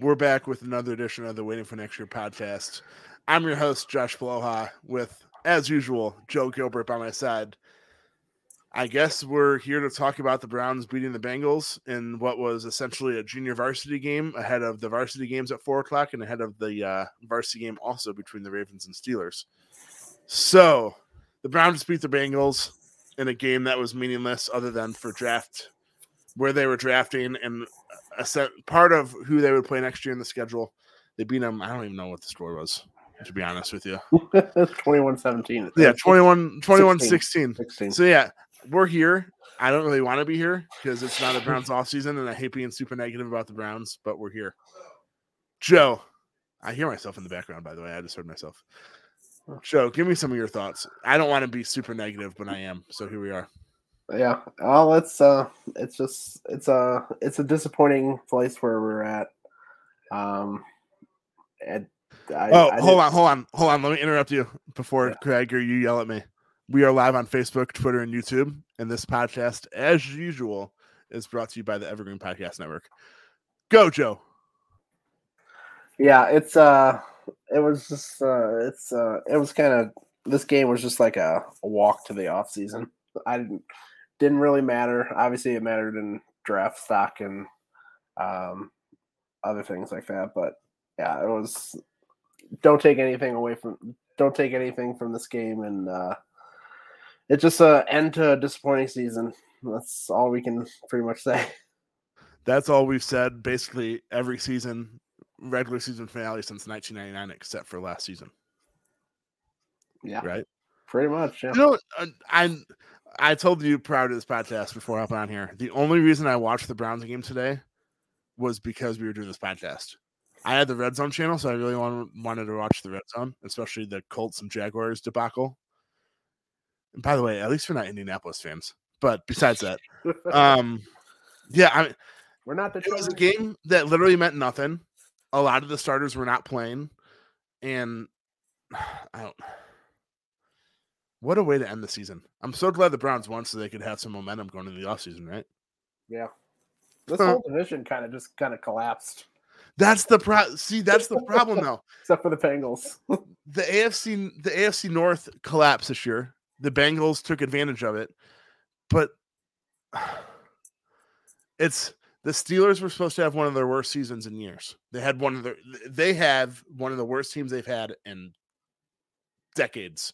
We're back with another edition of the Waiting for Next Year podcast. I'm your host, Josh Poloha, with, as usual, Joe Gilbert by my side. I guess we're here to talk about the Browns beating the Bengals in what was essentially a junior varsity game ahead of the varsity games at four o'clock and ahead of the uh, varsity game also between the Ravens and Steelers. So the Browns beat the Bengals in a game that was meaningless other than for draft where they were drafting and a set part of who they would play next year in the schedule. They beat them. I don't even know what the score was, to be honest with you. 21 17. Yeah, 21 21 16. 16. So, yeah, we're here. I don't really want to be here because it's not a Browns off season, and I hate being super negative about the Browns, but we're here. Joe, I hear myself in the background, by the way. I just heard myself. Joe, give me some of your thoughts. I don't want to be super negative, but I am. So here we are. Yeah. Well, it's uh, it's just it's a it's a disappointing place where we're at. Um, and I, oh, I hold on, hold on, hold on. Let me interrupt you before Yeah. Craig or you yell at me. We are live on Facebook, Twitter, and YouTube, and this podcast, as usual, is brought to you by the Evergreen Podcast Network. Go, Joe. Yeah, it's uh, it was just uh, it's uh, it was kind of this game was just like a, a walk to the off season. I didn't didn't really matter. Obviously, it mattered in draft stock and um, other things like that. But yeah, it was. Don't take anything away from. Don't take anything from this game, and uh, it's just a end to a disappointing season. That's all we can pretty much say. That's all we've said basically every season, regular season finale since 1999, except for last season, Yeah, right? pretty much. Yeah. You know, uh, I I told you prior to this podcast before hopping on here, the only reason I watched the Browns game today was because we were doing this podcast. I had the Red Zone channel, so I really wanted, wanted to watch the Red Zone, especially the Colts and Jaguars debacle. And by the way, at least we're not Indianapolis fans. But besides that, um, yeah, I mean, We're not the it was a game that literally meant nothing. A lot of the starters were not playing, and I don't. What a way to end the season! I'm so glad the Browns won, so they could have some momentum going into the offseason, right? Yeah. This whole division kind of just kind of collapsed, That's the pro. See, that's the problem, though. except for the Bengals. The AFC, the AFC North collapsed this year. The Bengals took advantage of it, but it's the Steelers were supposed to have one of their worst seasons in years. They had one of their they have one of the worst teams they've had in decades.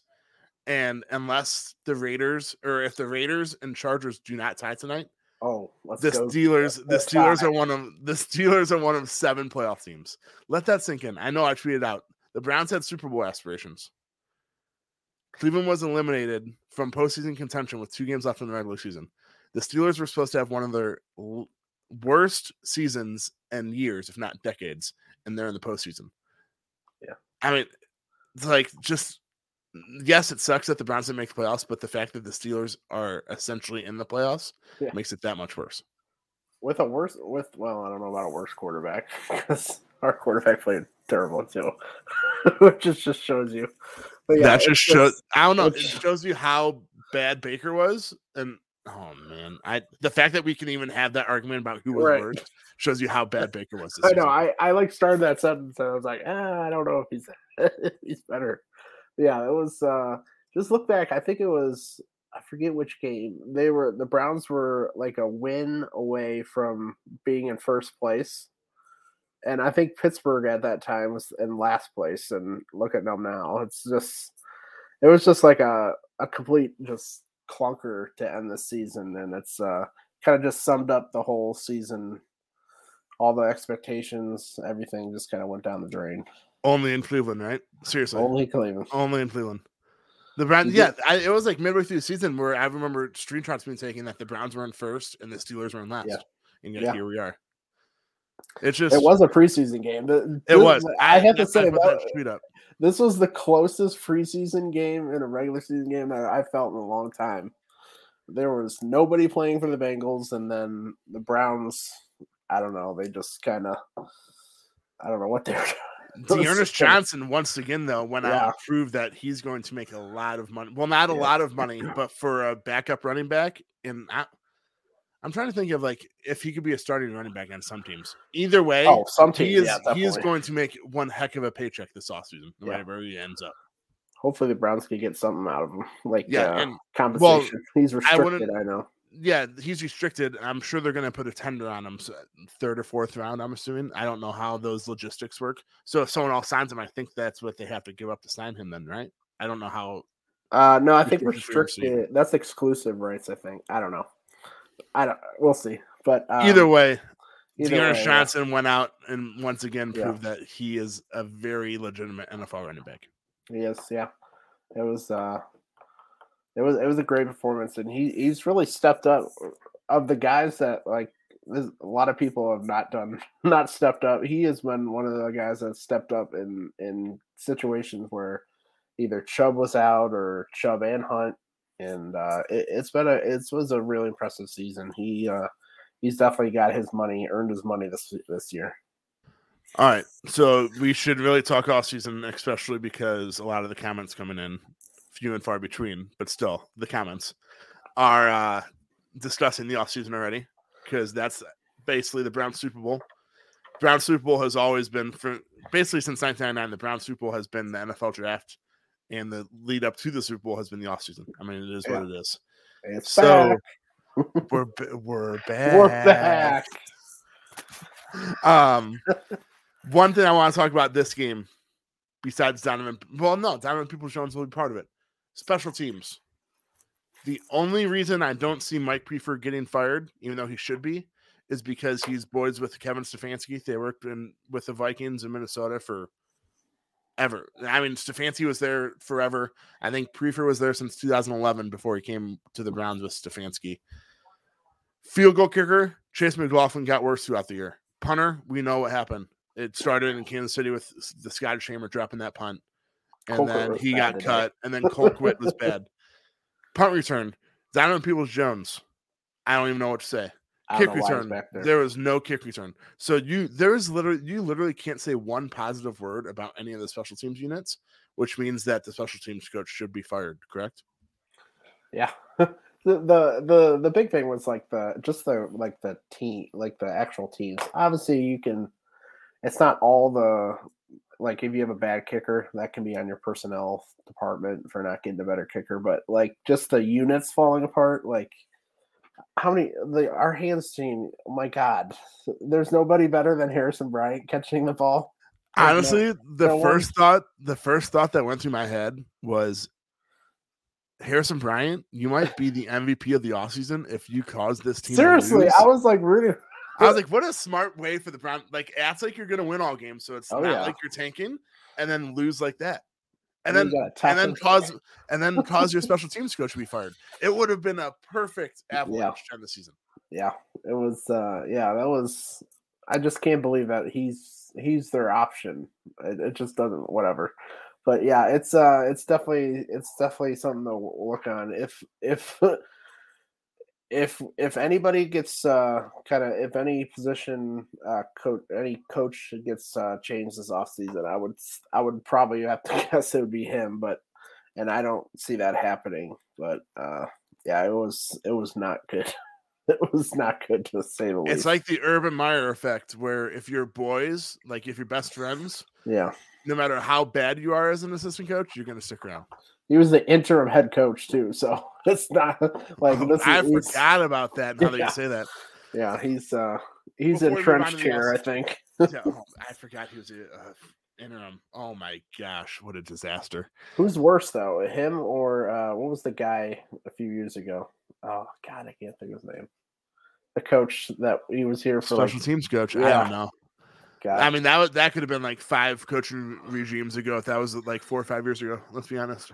And unless the Raiders or if the Raiders and Chargers do not tie tonight, oh, the go. Steelers the Steelers tie. are one of the Steelers are one of seven playoff teams. Let that sink in. I know I tweeted out the Browns had Super Bowl aspirations. Cleveland was eliminated from postseason contention with two games left in the regular season. The Steelers were supposed to have one of their l- worst seasons and years, if not decades, and they're in the postseason. Yeah. I mean, it's like just yes, it sucks that the Browns didn't make the playoffs, but the fact that the Steelers are essentially in the playoffs Yeah. makes it that much worse. with a worse with well, I don't know about a worse quarterback because our quarterback played terrible too, which just just shows you. Yeah, that just shows. I don't know. It shows you how bad Baker was, and oh man, I the fact that we can even have that argument about who was Right. worse shows you how bad Baker was. I know. season. I, I like started that sentence and I was like, ah, I don't know if he's if he's better. Yeah, it was uh just look back. I think it was I forget which game. They were the Browns were like a win away from being in first place. And I think Pittsburgh at that time was in last place. And look at them now. It's just it was just like a, a complete just clunker to end the season. And it's uh kind of just summed up the whole season all the expectations, everything just kind of went down the drain. Only in Cleveland, right? Seriously, only, Cleveland. Only in Cleveland. The Browns, yeah, I, it was like midway through the season where I remember screenshots being taken that the Browns were in first and the Steelers were in last, Yeah. and yet Yeah. here we are. It's just it was a preseason game. The- It was. I have to say that that tweet up. this was the closest preseason game in a regular season game that I felt in a long time. There was nobody playing for the Bengals, and then the Browns. I don't know. They just kind of. I don't know what they're. was D'Ernest so- Johnson once again though went out Yeah. and proved that he's going to make a lot of money. Well, not a Yeah. lot of money, but for a backup running back, and I, I'm trying to think of like if he could be a starting running back on some teams. Either way, Oh, some he teams. is yeah, he is going to make one heck of a paycheck this offseason, no Yeah. matter he ends up. Hopefully, the Browns can get something out of him, like Yeah, uh, and compensation. He's I restricted. I, know. Yeah, he's restricted. I'm sure they're going to put a tender on him, so third or fourth round. I'm assuming. I don't know how those logistics work. So if someone else signs him, I think that's what they have to give up to sign him. Then, right? I don't know how. Uh, no, I think Restricted free agency. restricted. That's exclusive rights. I think. I don't know. I don't. We'll see. But um, either way, D'Ernest way, yeah. Johnson went out and once again Yeah. proved that he is a very legitimate NFL running back. Yes, yeah. It was uh it was it was a great performance and he he's really stepped up of the guys that like a lot of people have not done not stepped up. He has been one of the guys that stepped up in in situations where either Chubb was out or Chubb and Hunt and uh it, it's been a it was a really impressive season. He uh he's definitely got his money, earned his money this this year. All right, so we should really talk off season, especially because a lot of the comments coming in, few and far between, but still the comments are uh, discussing the off season already because that's basically the Brown Super Bowl. Brown Super Bowl has always been for basically since 1999. The Brown Super Bowl has been the NFL draft, and the lead up to the Super Bowl has been the off season. I mean, it is what it is. It's So back. we're we're back. We're back. Um, one thing I want to talk about this game, besides Donovan, well, no, Donovan People Jones will be part of it. Special teams. The only reason I don't see Mike Priefer getting fired, even though he should be, is because he's boys with Kevin Stefanski. They worked in with the Vikings in Minnesota for ever. I mean, Stefanski was there forever. I think Priefer was there since 2011 before he came to the Browns with Stefanski. Field goal kicker, Chase McLaughlin got worse throughout the year. Punter, we know what happened. It started in Kansas City with the Scottish Hammer dropping that punt, and Colquitt then he got cut, and then Colquitt was bad. Punt return, Donovan Peoples Jones. I don't even know what to say. Kick don't know why he's return, there. there was no kick return. So you there is literally you literally can't say one positive word about any of the special teams units, which means that the special teams coach should be fired. Correct? Yeah. the, the the the big thing was like the just the like the team like the actual teams. Obviously you can it's not all the like if you have a bad kicker, that can be on your personnel department for not getting a better kicker, but like just the units falling apart, like how many the our hands team, oh my god. There's nobody better than Harrison Bryant catching the ball. There's no- Honestly, the no one- first thought the first thought that went through my head was Harrison Bryant, you might be the MVP of the offseason if you cause this team. to seriously. I was like rooting I was like, what a smart way for the Brown. Like, act like you're gonna win all games, so it's Oh, not yeah. like you're tanking, and then lose like that, and then and then cause and then cause your special teams coach to be fired. It would have been a perfect avalanche to end the season. yeah it was uh yeah that was i just can't believe that he's he's their option it, it just doesn't whatever but yeah it's uh it's definitely it's definitely something to work on if if if if anybody gets uh kind of if any position uh coach any coach gets uh changed this offseason i would I would probably have to guess it would be him but and i don't see that happening but uh yeah it was it was not good. It was not good to say the least. It's like the Urban Meyer effect, where if you're boys, like if you're best friends, yeah. no matter how bad you are as an assistant coach, you're gonna stick around. He was the interim head coach too so it's not like Oh, this is, I forgot about that. Now that Yeah. you say that, yeah he's uh he's Before we move on entrenched to the here i think Yeah, oh, I forgot he was a uh, interim. Oh my gosh, what a disaster! Who's worse though, him or uh, what was the guy a few years ago? Oh God, I can't think of his name. The coach that he was here for Special like teams coach. I don't know. God, I mean, that was, that could have been like five coaching regimes ago. If that was like four or five years ago, let's be honest.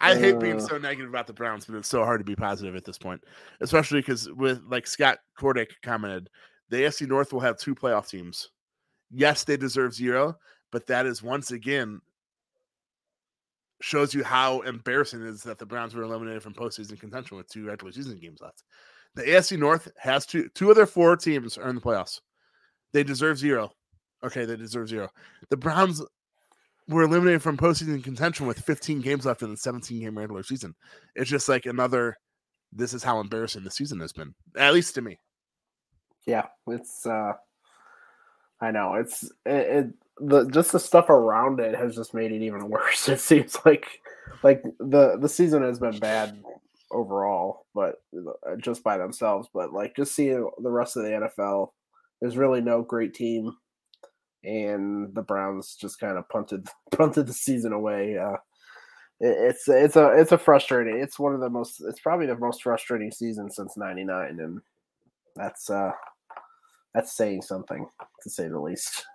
I hate being Uh. so negative about the Browns, but it's so hard to be positive at this point, especially because with like Scott Cordick commented, the AFC North will have two playoff teams. Yes, they deserve zero, but that is once again shows you how embarrassing it is that the Browns were eliminated from postseason contention with two regular season games left. The AFC North has two two of their four teams are in the playoffs. They deserve zero. Okay, they deserve zero. The Browns were eliminated from postseason contention with 15 games left in the 17 game regular season. It's just like another. This is how embarrassing the season has been, at least to me. Yeah, it's. uh I know it's it, it. The just the stuff around it has just made it even worse. It seems like like the the season has been bad overall, but uh, just by themselves. But like just seeing the rest of the NFL, there's really no great team, and the Browns just kind of punted punted the season away. Uh, it, it's it's a it's a frustrating. It's one of the most. It's probably the most frustrating season since '99, and that's uh that's saying something to say the least.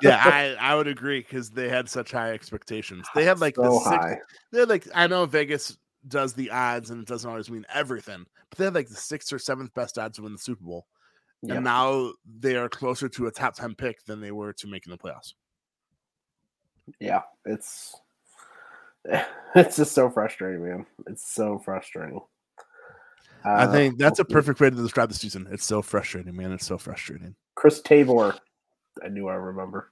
Yeah, I, I would agree because they had such high expectations. They had like so the six, they're like I know Vegas does the odds and it doesn't always mean everything, but they had like the sixth or seventh best odds to win the Super Bowl. Yep. And now they are closer to a top 10 pick than they were to making the playoffs. Yeah, it's it's just so frustrating, man. It's so frustrating. I Uh, think that's a perfect way to describe the season. It's so frustrating, man. It's so frustrating. Chris Tabor. I knew I remember.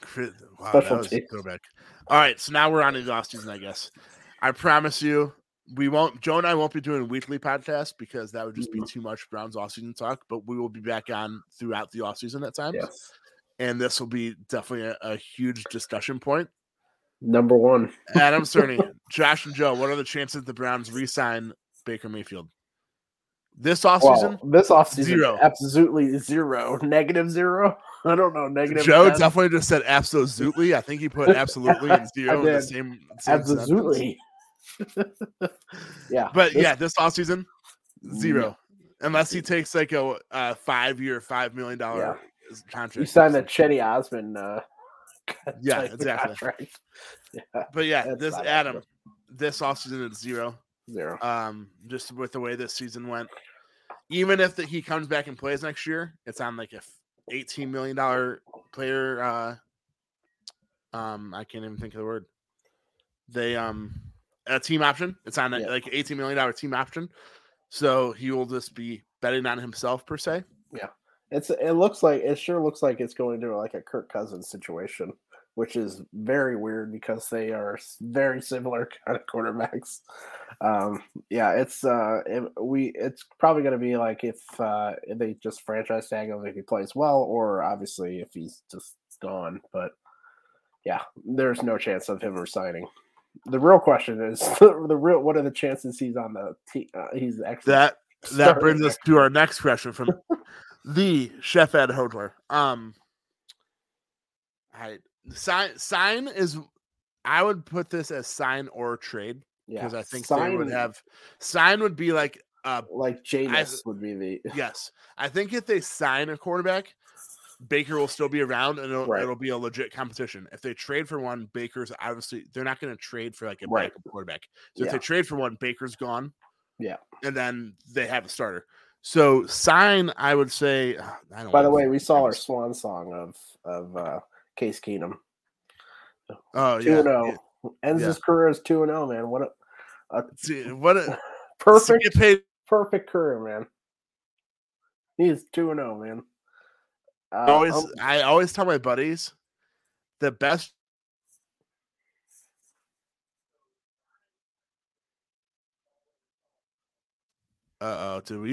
Cri- Wow, Special that was throwback. All right, so now we're on to the off season, I guess. I promise you, we won't. Joe and I won't be doing weekly podcasts because that would just be Mhm. too much Browns off season talk. But we will be back on throughout the off season at times, Yes, and this will be definitely a, a huge discussion point. number one. Adam Cerny, Josh, and Joe. What are the chances the Browns re-sign Baker Mayfield this offseason? Well, this offseason, Zero. absolutely zero, negative zero. I don't know, negative. Joe 10. definitely just said absolutely. I think he put absolutely and zero in the same, same sentence. Yeah, But this- yeah, this offseason, zero. Unless he takes like a, five-year, five million dollar contract. you signed the Chetty Osmond. Uh, Yeah, exactly. contract. Yeah, But yeah, this Adam, this offseason is zero. zero. Um, just with the way this season went. Even if the, he comes back and plays next year, it's on like a eighteen million dollar player. Uh, um, I can't even think of the word. They um a team option. It's on a, Yeah. like eighteen million dollar team option. So he will just be betting on himself per se. Yeah, it's it looks like it sure looks like it's going to like a Kirk Cousins situation, which is very weird because they are very similar kind of quarterbacks. Um, yeah, it's uh, it, we it's probably going to be like if uh, if they just franchise tag him if he plays well, or obviously if he's just gone. But yeah, there's no chance of him resigning. The real question is the, real what are the chances he's on the team? Uh, he's actually That that brings us to our next question from the chef Ed Hodler. Um, I sign sign is I would put this as sign or trade yeah, because I think they would sign- have sign would be like uh like Jameis would be the yes. I think if they sign a quarterback, Baker will still be around and it'll, Right. it'll be a legit competition. If they trade for one, Baker's obviously they're not going to trade for like a Right. backup quarterback. So if they trade for one, Baker's gone. Yeah. and then they have a starter. So sign, I would say. uh, I don't By the way, we saw our swan song of of uh, Case Keenum. Oh Two yeah, and zero. Ends yeah. his career as two and zero. Man, what a, a See, what a perfect perfect career, man. He's two and zero, man. Uh, always, um, I always tell my buddies, the best. Uh oh, did we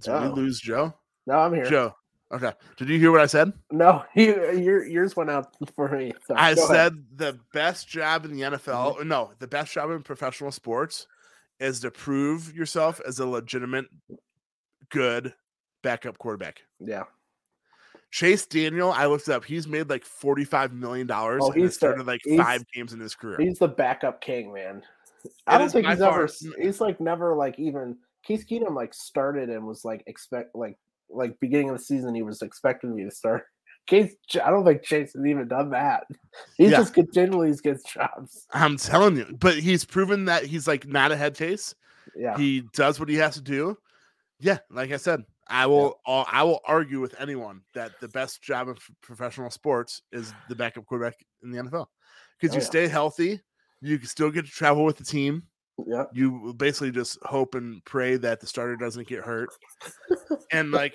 did we lose Joe? no, I'm here. Joe. Okay. Did you hear what I said? No, you, your yours went out for me. so I go ahead. said the best job in the NFL, or no, the best job in professional sports is to prove yourself as a legitimate, good backup quarterback. yeah. Chase Daniel, I looked up. He's made like forty-five million dollars. Oh, he's the- started like he's- five games in his career. He's the backup king, man. I It don't think he's far- ever. He's like never like even Keith Keenum like started and was like expect like like beginning of the season he was expecting me to start, Chase, I don't think Chase has even done that. He Yeah. just continually gets jobs. I'm telling you, but he's proven that he's like not a head case. Yeah, He does what he has to do. Yeah, like I said, I will. uh, I will argue with anyone that the best job of professional sports is the backup quarterback in the NFL because Oh, you yeah. stay healthy. You can still get to travel with the team. yeah, You basically just hope and pray that the starter doesn't get hurt, and like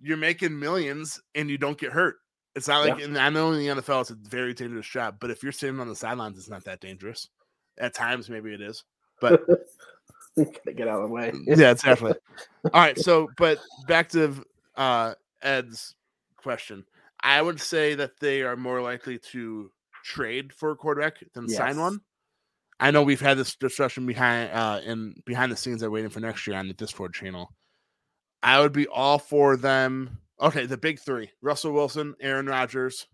you're making millions and you don't get hurt. It's not like, and I know in the NFL it's a very dangerous job, but if you're sitting on the sidelines, it's not that dangerous. At times, maybe it is, but Gotta get out of the way. yeah, exactly. All right, so but back to uh Ed's question. I would say that they are more likely to trade for a quarterback than sign one. I know we've had this discussion behind uh in behind the scenes that waiting for next year on the Discord channel. I would be all for them. Okay, the big three: Russell Wilson, Aaron Rodgers.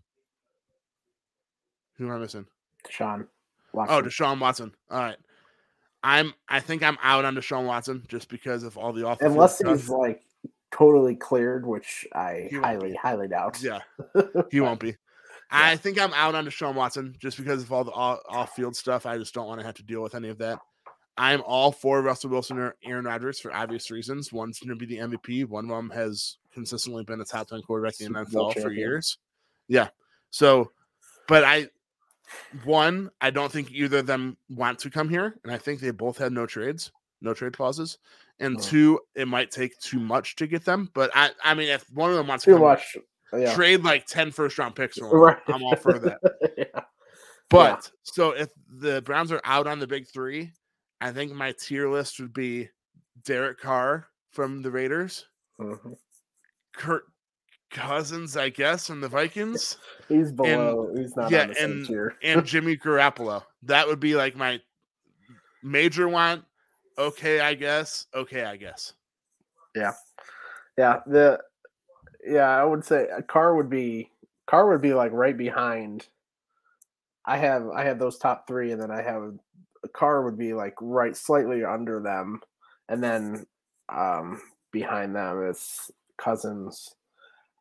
Who am I missing? Sean. Oh, Watson. Deshaun Watson. All right. I'm I think I'm out on Deshaun Watson just because of all the off unless he's like totally cleared, which I highly, be. highly doubt. Yeah, he won't be. I think I'm out on Deshaun Watson just because of all the off field stuff. I just don't want to have to deal with any of that. I'm all for Russell Wilson or Aaron Rodgers for obvious reasons. One's going to be the MVP. One of them has consistently been a top 10 quarterback in the NFL for years. Yeah. So, but I, one, I don't think either of them want to come here. And I think they both had no trades, no trade clauses. And Oh. two, it might take too much to get them. But I, I mean, if one of them wants to Too come here, much. Yeah. trade like 10 first round picks. Right. I'm all for that. yeah. But so if the Browns are out on the big three, I think my tier list would be Derek Carr from the Raiders, Mhm. Kirk Cousins, I guess, from the Vikings, He's below. he's not yeah, on the same and- tier. and Jimmy Garoppolo. That would be like my major want. Okay, I guess. Okay, I guess. Yeah, yeah. the yeah, I would say a Carr would be Carr would be like right behind. I have I have those top three, and then I have a Carr would be like right slightly under them, and then um behind them is Cousins.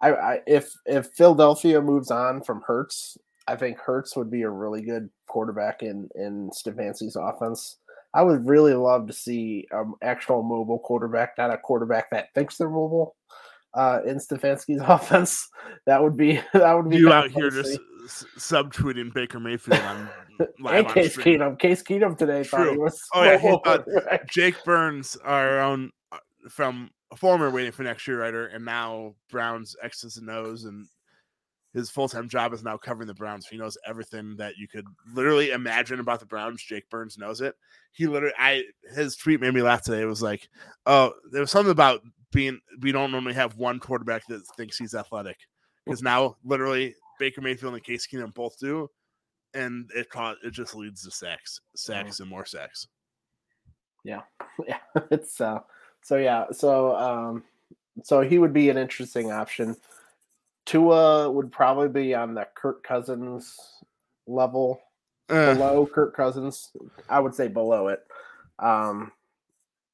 I, I if if Philadelphia moves on from Hurts, I think Hurts would be a really good quarterback in in Stefanski's offense. I would really love to see an actual mobile quarterback, not a quarterback that thinks they're mobile. Uh, in Stefanski's offense, that would be that would be You out here just subtweeting Baker Mayfield on live and on Case stream. Keenum. Case Keenum today thought he True. was. Oh, yeah, he mobile thought- Jake Burns, our own uh, from a former waiting for next year writer, and now Browns X's and O's, and his full time job is now covering the Browns. He knows everything that you could literally imagine about the Browns. Jake Burns knows it. He literally, I his tweet made me laugh today. It was like, oh, there was something about being we don't normally have one quarterback that thinks he's athletic because now literally Baker Mayfield and Case Keenum both do. And it caught it just leads to sacks, sacks, and more sacks. yeah yeah, it's uh so yeah so um so he would be an interesting option Tua would probably be on the Kirk Cousins level Uh, below Kirk Cousins I would say below it um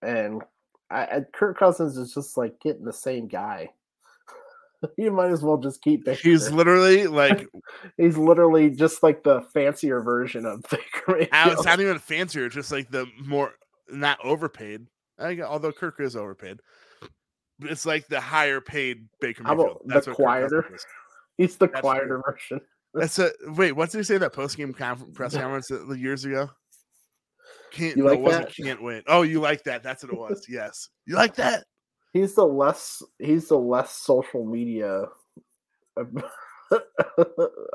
and I, I Kirk Cousins is just like getting the same guy you might as well just keep Baker. He's literally like he's literally just like the fancier version of Baker Mayfield. it's not even fancier, just like the more not overpaid. Although Kirk is overpaid, but it's like the higher paid Baker How about the That's Cousins quieter? he's the That's quieter version That's a wait. What did he say that post game conf- press conference years ago? Can't You no, like it that? can't wait. Oh, you like that? That's what it was. Yes, you like that. He's the less he's the less social media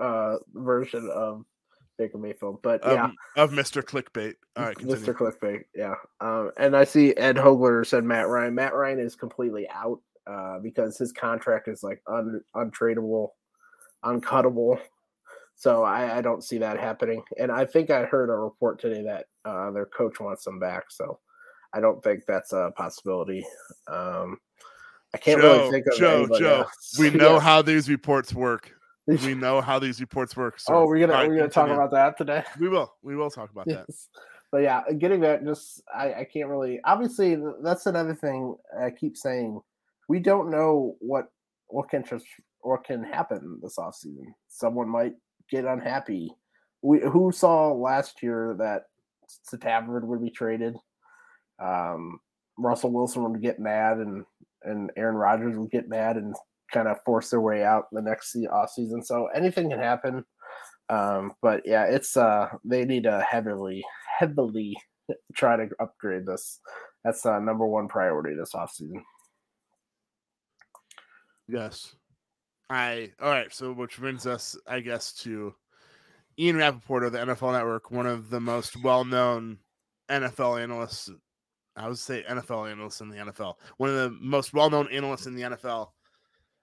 uh, version of Baker Mayfield. But Of, yeah, of Mr. Clickbait. All right, continue. Mr. Clickbait. Yeah. Um, and I see Ed Hogler said Matt Ryan. Matt Ryan is completely out uh, because his contract is like un, untradeable, uncuttable. So I, I don't see that happening. And I think I heard a report today that uh, their coach wants them back. So I don't think that's a possibility. Um, I can't Joe, really think of Joe, Joe, else. We know Yeah. how these reports work. We know how these reports work. sir. oh, we're gonna right, we're gonna talk about that today. We will. We will talk about that. Yes. But yeah, getting that just I, I can't really obviously that's another thing I keep saying. We don't know what what can what can happen this offseason. Someone might get unhappy. We who saw last year that Stafford would be traded. Um, Russell Wilson would get mad and and Aaron Rodgers would get mad and kind of force their way out the next off season. So anything can happen. Um, but yeah, it's uh they need to heavily heavily try to upgrade this. That's uh, number one priority this off season. Yes. I all right, so which brings us, I guess, to Ian Rapoport of the NFL Network, one of the most well-known NFL analysts. I would say NFL analysts in the NFL. One of the most well-known analysts in the NFL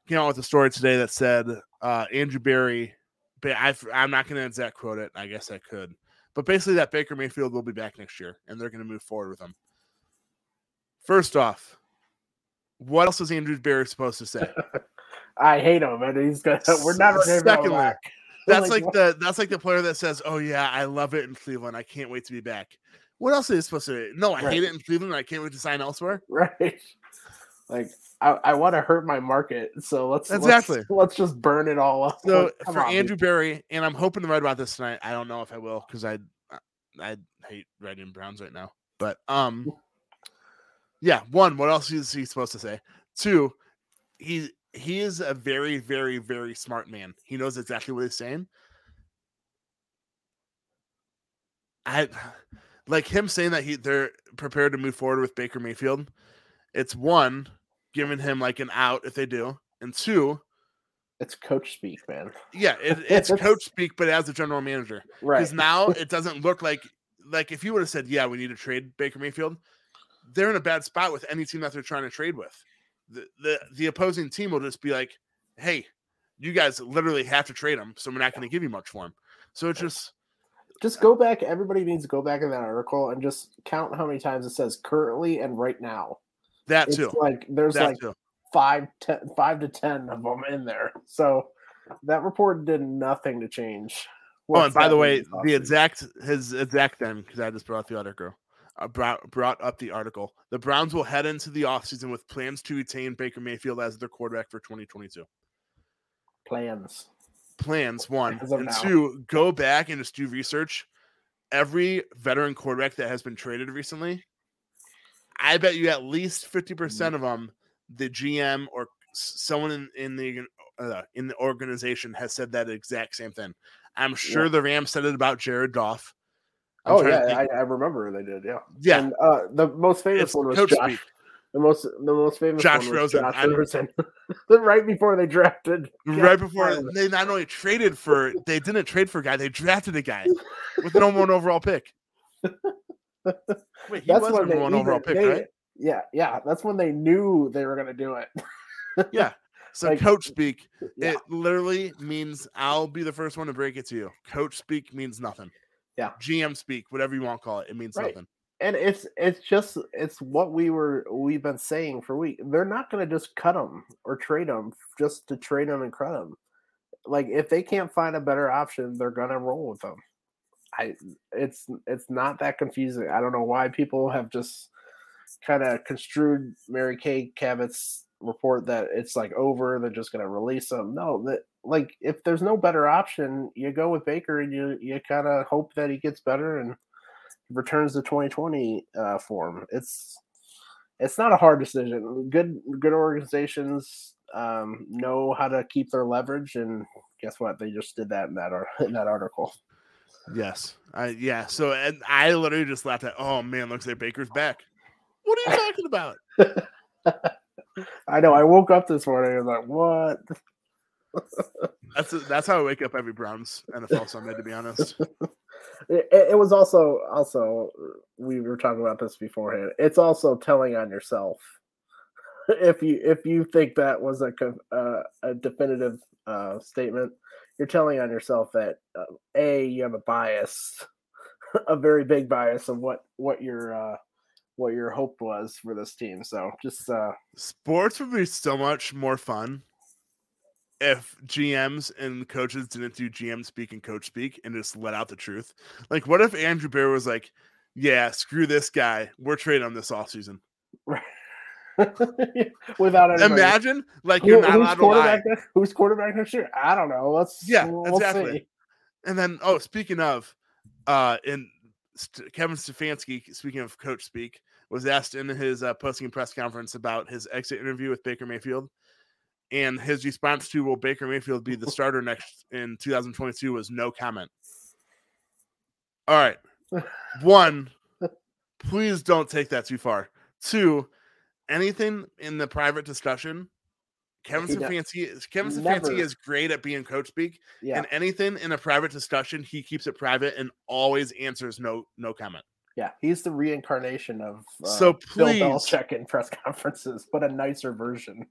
came out with a story today that said uh, Andrew Berry. But i am not going to exact quote it. I guess I could, but basically that Baker Mayfield will be back next year, and they're going to move forward with him. First off, what else is Andrew Berry supposed to say? I hate him, and he's gonna. We're never going to go back. That's like, like the that's like the player that says, "Oh yeah, I love it in Cleveland. I can't wait to be back." What else is he supposed to? Say? No, I right. hate it in Cleveland. I can't wait to sign elsewhere. Right. Like I, I want to hurt my market, so let's exactly let's, let's just burn it all up. So for on, Andrew Berry, and I'm hoping to write about this tonight. I don't know if I will because I I hate writing Browns right now. But um, yeah. One, what else is he supposed to say? Two, he he is a very, very, very smart man. He knows exactly what he's saying. I like him saying that he they're prepared to move forward with Baker Mayfield. It's one, giving him like an out if they do, and two, it's coach speak, man. Yeah, it, it's coach speak, but as a general manager, right? Because now it doesn't look like like if you would have said, "Yeah, we need to trade Baker Mayfield," they're in a bad spot with any team that they're trying to trade with the, the the opposing team will just be like, "Hey, you guys literally have to trade him, so we're not going to give you much for him." So it's just just go back. Everybody needs to go back in that article and just count how many times it says currently and right now. That it's too. Like there's that like too. five, ten, five to ten of them in there. So that report did nothing to change. Oh, and by the way, the exact his exact then because I just brought the article uh, brought, brought up the article. The Browns will head into the offseason with plans to retain Baker Mayfield as their quarterback for 2022. Plans. Plans, one. And now. two, go back and just do research. Every veteran quarterback that has been traded recently, I bet you at least 50% mm-hmm. of them, the GM or someone in, in the uh, in the organization has said that exact same thing. I'm sure yeah. the Rams said it about Jared Goff. I'm oh yeah, I, I, remember they did. Yeah, yeah. And, uh, the most famous it's one was Josh. Speak. The most the most famous Josh Rosen. Josh Rosen. right before they drafted. Right before they not only traded for they didn't trade for a guy, they drafted a guy with number one overall pick. Wait, he that's was number one overall pick, they, right? Yeah, yeah. That's when they knew they were gonna do it. yeah. So like, coach speak, yeah. it literally means I'll be the first one to break it to you. Coach speak means nothing. Yeah. GM speak, whatever you want to call it. It means right. nothing. And it's it's just it's what we were we've been saying for weeks. They're not going to just cut them or trade them just to trade them and cut them. Like if they can't find a better option, they're going to roll with them. I it's it's not that confusing. I don't know why people have just kind of construed Mary Kay Cabot's report that it's like over. They're just going to release them. No, that like if there's no better option, you go with Baker and you you kind of hope that he gets better and returns to 2020 uh, form. It's it's not a hard decision. Good good organizations um, know how to keep their leverage, and guess what? They just did that in that in that article. Yes, I yeah. So and I literally just laughed at. Oh man, looks like Baker's back. What are you talking about? I know. I woke up this morning and I was like, "What?" that's that's how I wake up every Browns NFL Sunday. To be honest, it, it, was also also we were talking about this beforehand. It's also telling on yourself if you if you think that was a uh, a definitive uh, statement. You're telling on yourself that uh, a you have a bias, a very big bias of what what your uh, what your hope was for this team. So just uh sports would be so much more fun if GMs and coaches didn't do GM speak and coach speak and just let out the truth. Like, what if Andrew Berry was like, "Yeah, screw this guy. We're trading on this offseason." Without anybody. Imagine like you're Who- not allowed to lie. next- Who's quarterback next year? I don't know. Let's Yeah, we'll exactly. see. And then, oh, speaking of, uh, in St- Kevin Stefanski, speaking of coach speak, was asked in his uh, posting press conference about his exit interview with Baker Mayfield, and his response to "Will Baker Mayfield be the starter next in 2022?" was no comment. All right, one, please don't take that too far. Two, anything in the private discussion. Kevin Stefanski is Kevin Stefanski is great at being coach speak, Yeah, and anything in a private discussion, he keeps it private and always answers no no comment. yeah. He's the reincarnation of uh, So Bill please- Belichick in press conferences, but a nicer version.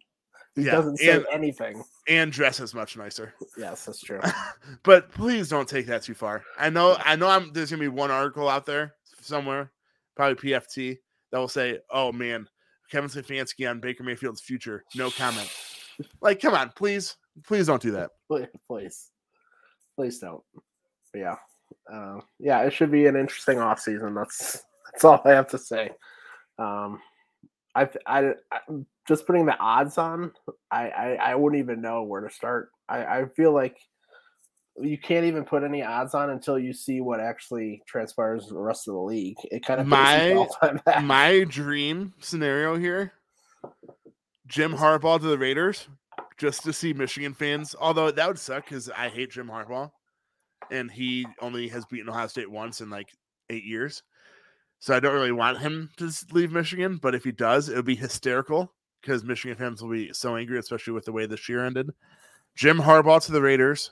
He Yeah, doesn't say and, anything. and dresses much nicer. Yes, that's true. but please don't take that too far. I know I know I'm there's gonna be one article out there somewhere, probably PFT, that will say, "Oh man, Kevin Stefanski on Baker Mayfield's future, no comment." like, come on, please, please don't do that. Please, please, don't. But yeah, uh, yeah. It should be an interesting off season. That's that's all I have to say. Um, I, I, I just putting the odds on. I, I, I wouldn't even know where to start. I, I feel like you can't even put any odds on until you see what actually transpires the rest of the league. It kind of My- my My dream scenario here: Jim Harbaugh to the Raiders, just to see Michigan fans. Although that would suck because I hate Jim Harbaugh, and he only has beaten Ohio State once in like eight years. So I don't really want him to leave Michigan. But if he does, it would be hysterical because Michigan fans will be so angry, especially with the way this year ended. Jim Harbaugh to the Raiders.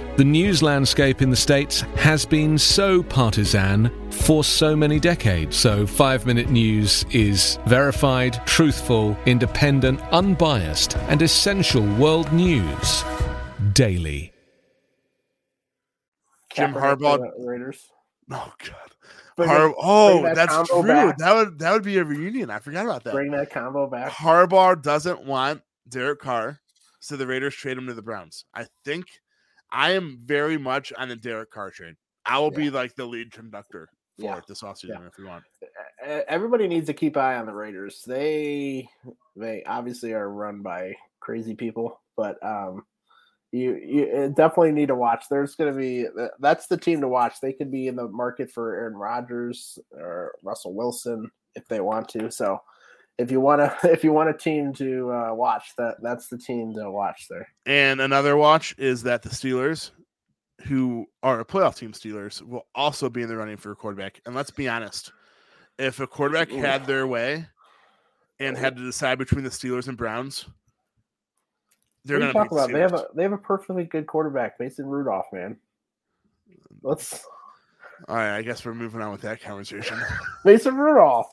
the news landscape in the States has been so partisan for so many decades. So, five minute news is verified, truthful, independent, unbiased, and essential world news daily. Jim Harbaugh- Raiders. Oh God. Har- oh, that that's true. back. That would that would be a reunion. I forgot about that. Bring that combo back. Harbaugh doesn't want Derek Carr, so the Raiders trade him to the Browns. I think I am very much on the Derek Carr train. I will be like the lead conductor for Yeah. it this offseason Yeah. if we want. everybody needs to keep eye on the Raiders. They they obviously are run by crazy people, but um you you uh, definitely need to watch. There's going to be that's the team to watch. They could be in the market for Aaron Rodgers or Russell Wilson if they want to. So if you want to if you want a team to uh, watch, that that's the team to watch there. And another watch is that the Steelers, who are a playoff team, Steelers will also be in the running for a quarterback. And let's be honest, if a quarterback Ooh. had their way and had to decide between the Steelers and Browns, they're going to talking about? They have a they have a perfectly good quarterback, Mason Rudolph, man. Let's All right, I guess we're moving on with that conversation. Mason Rudolph.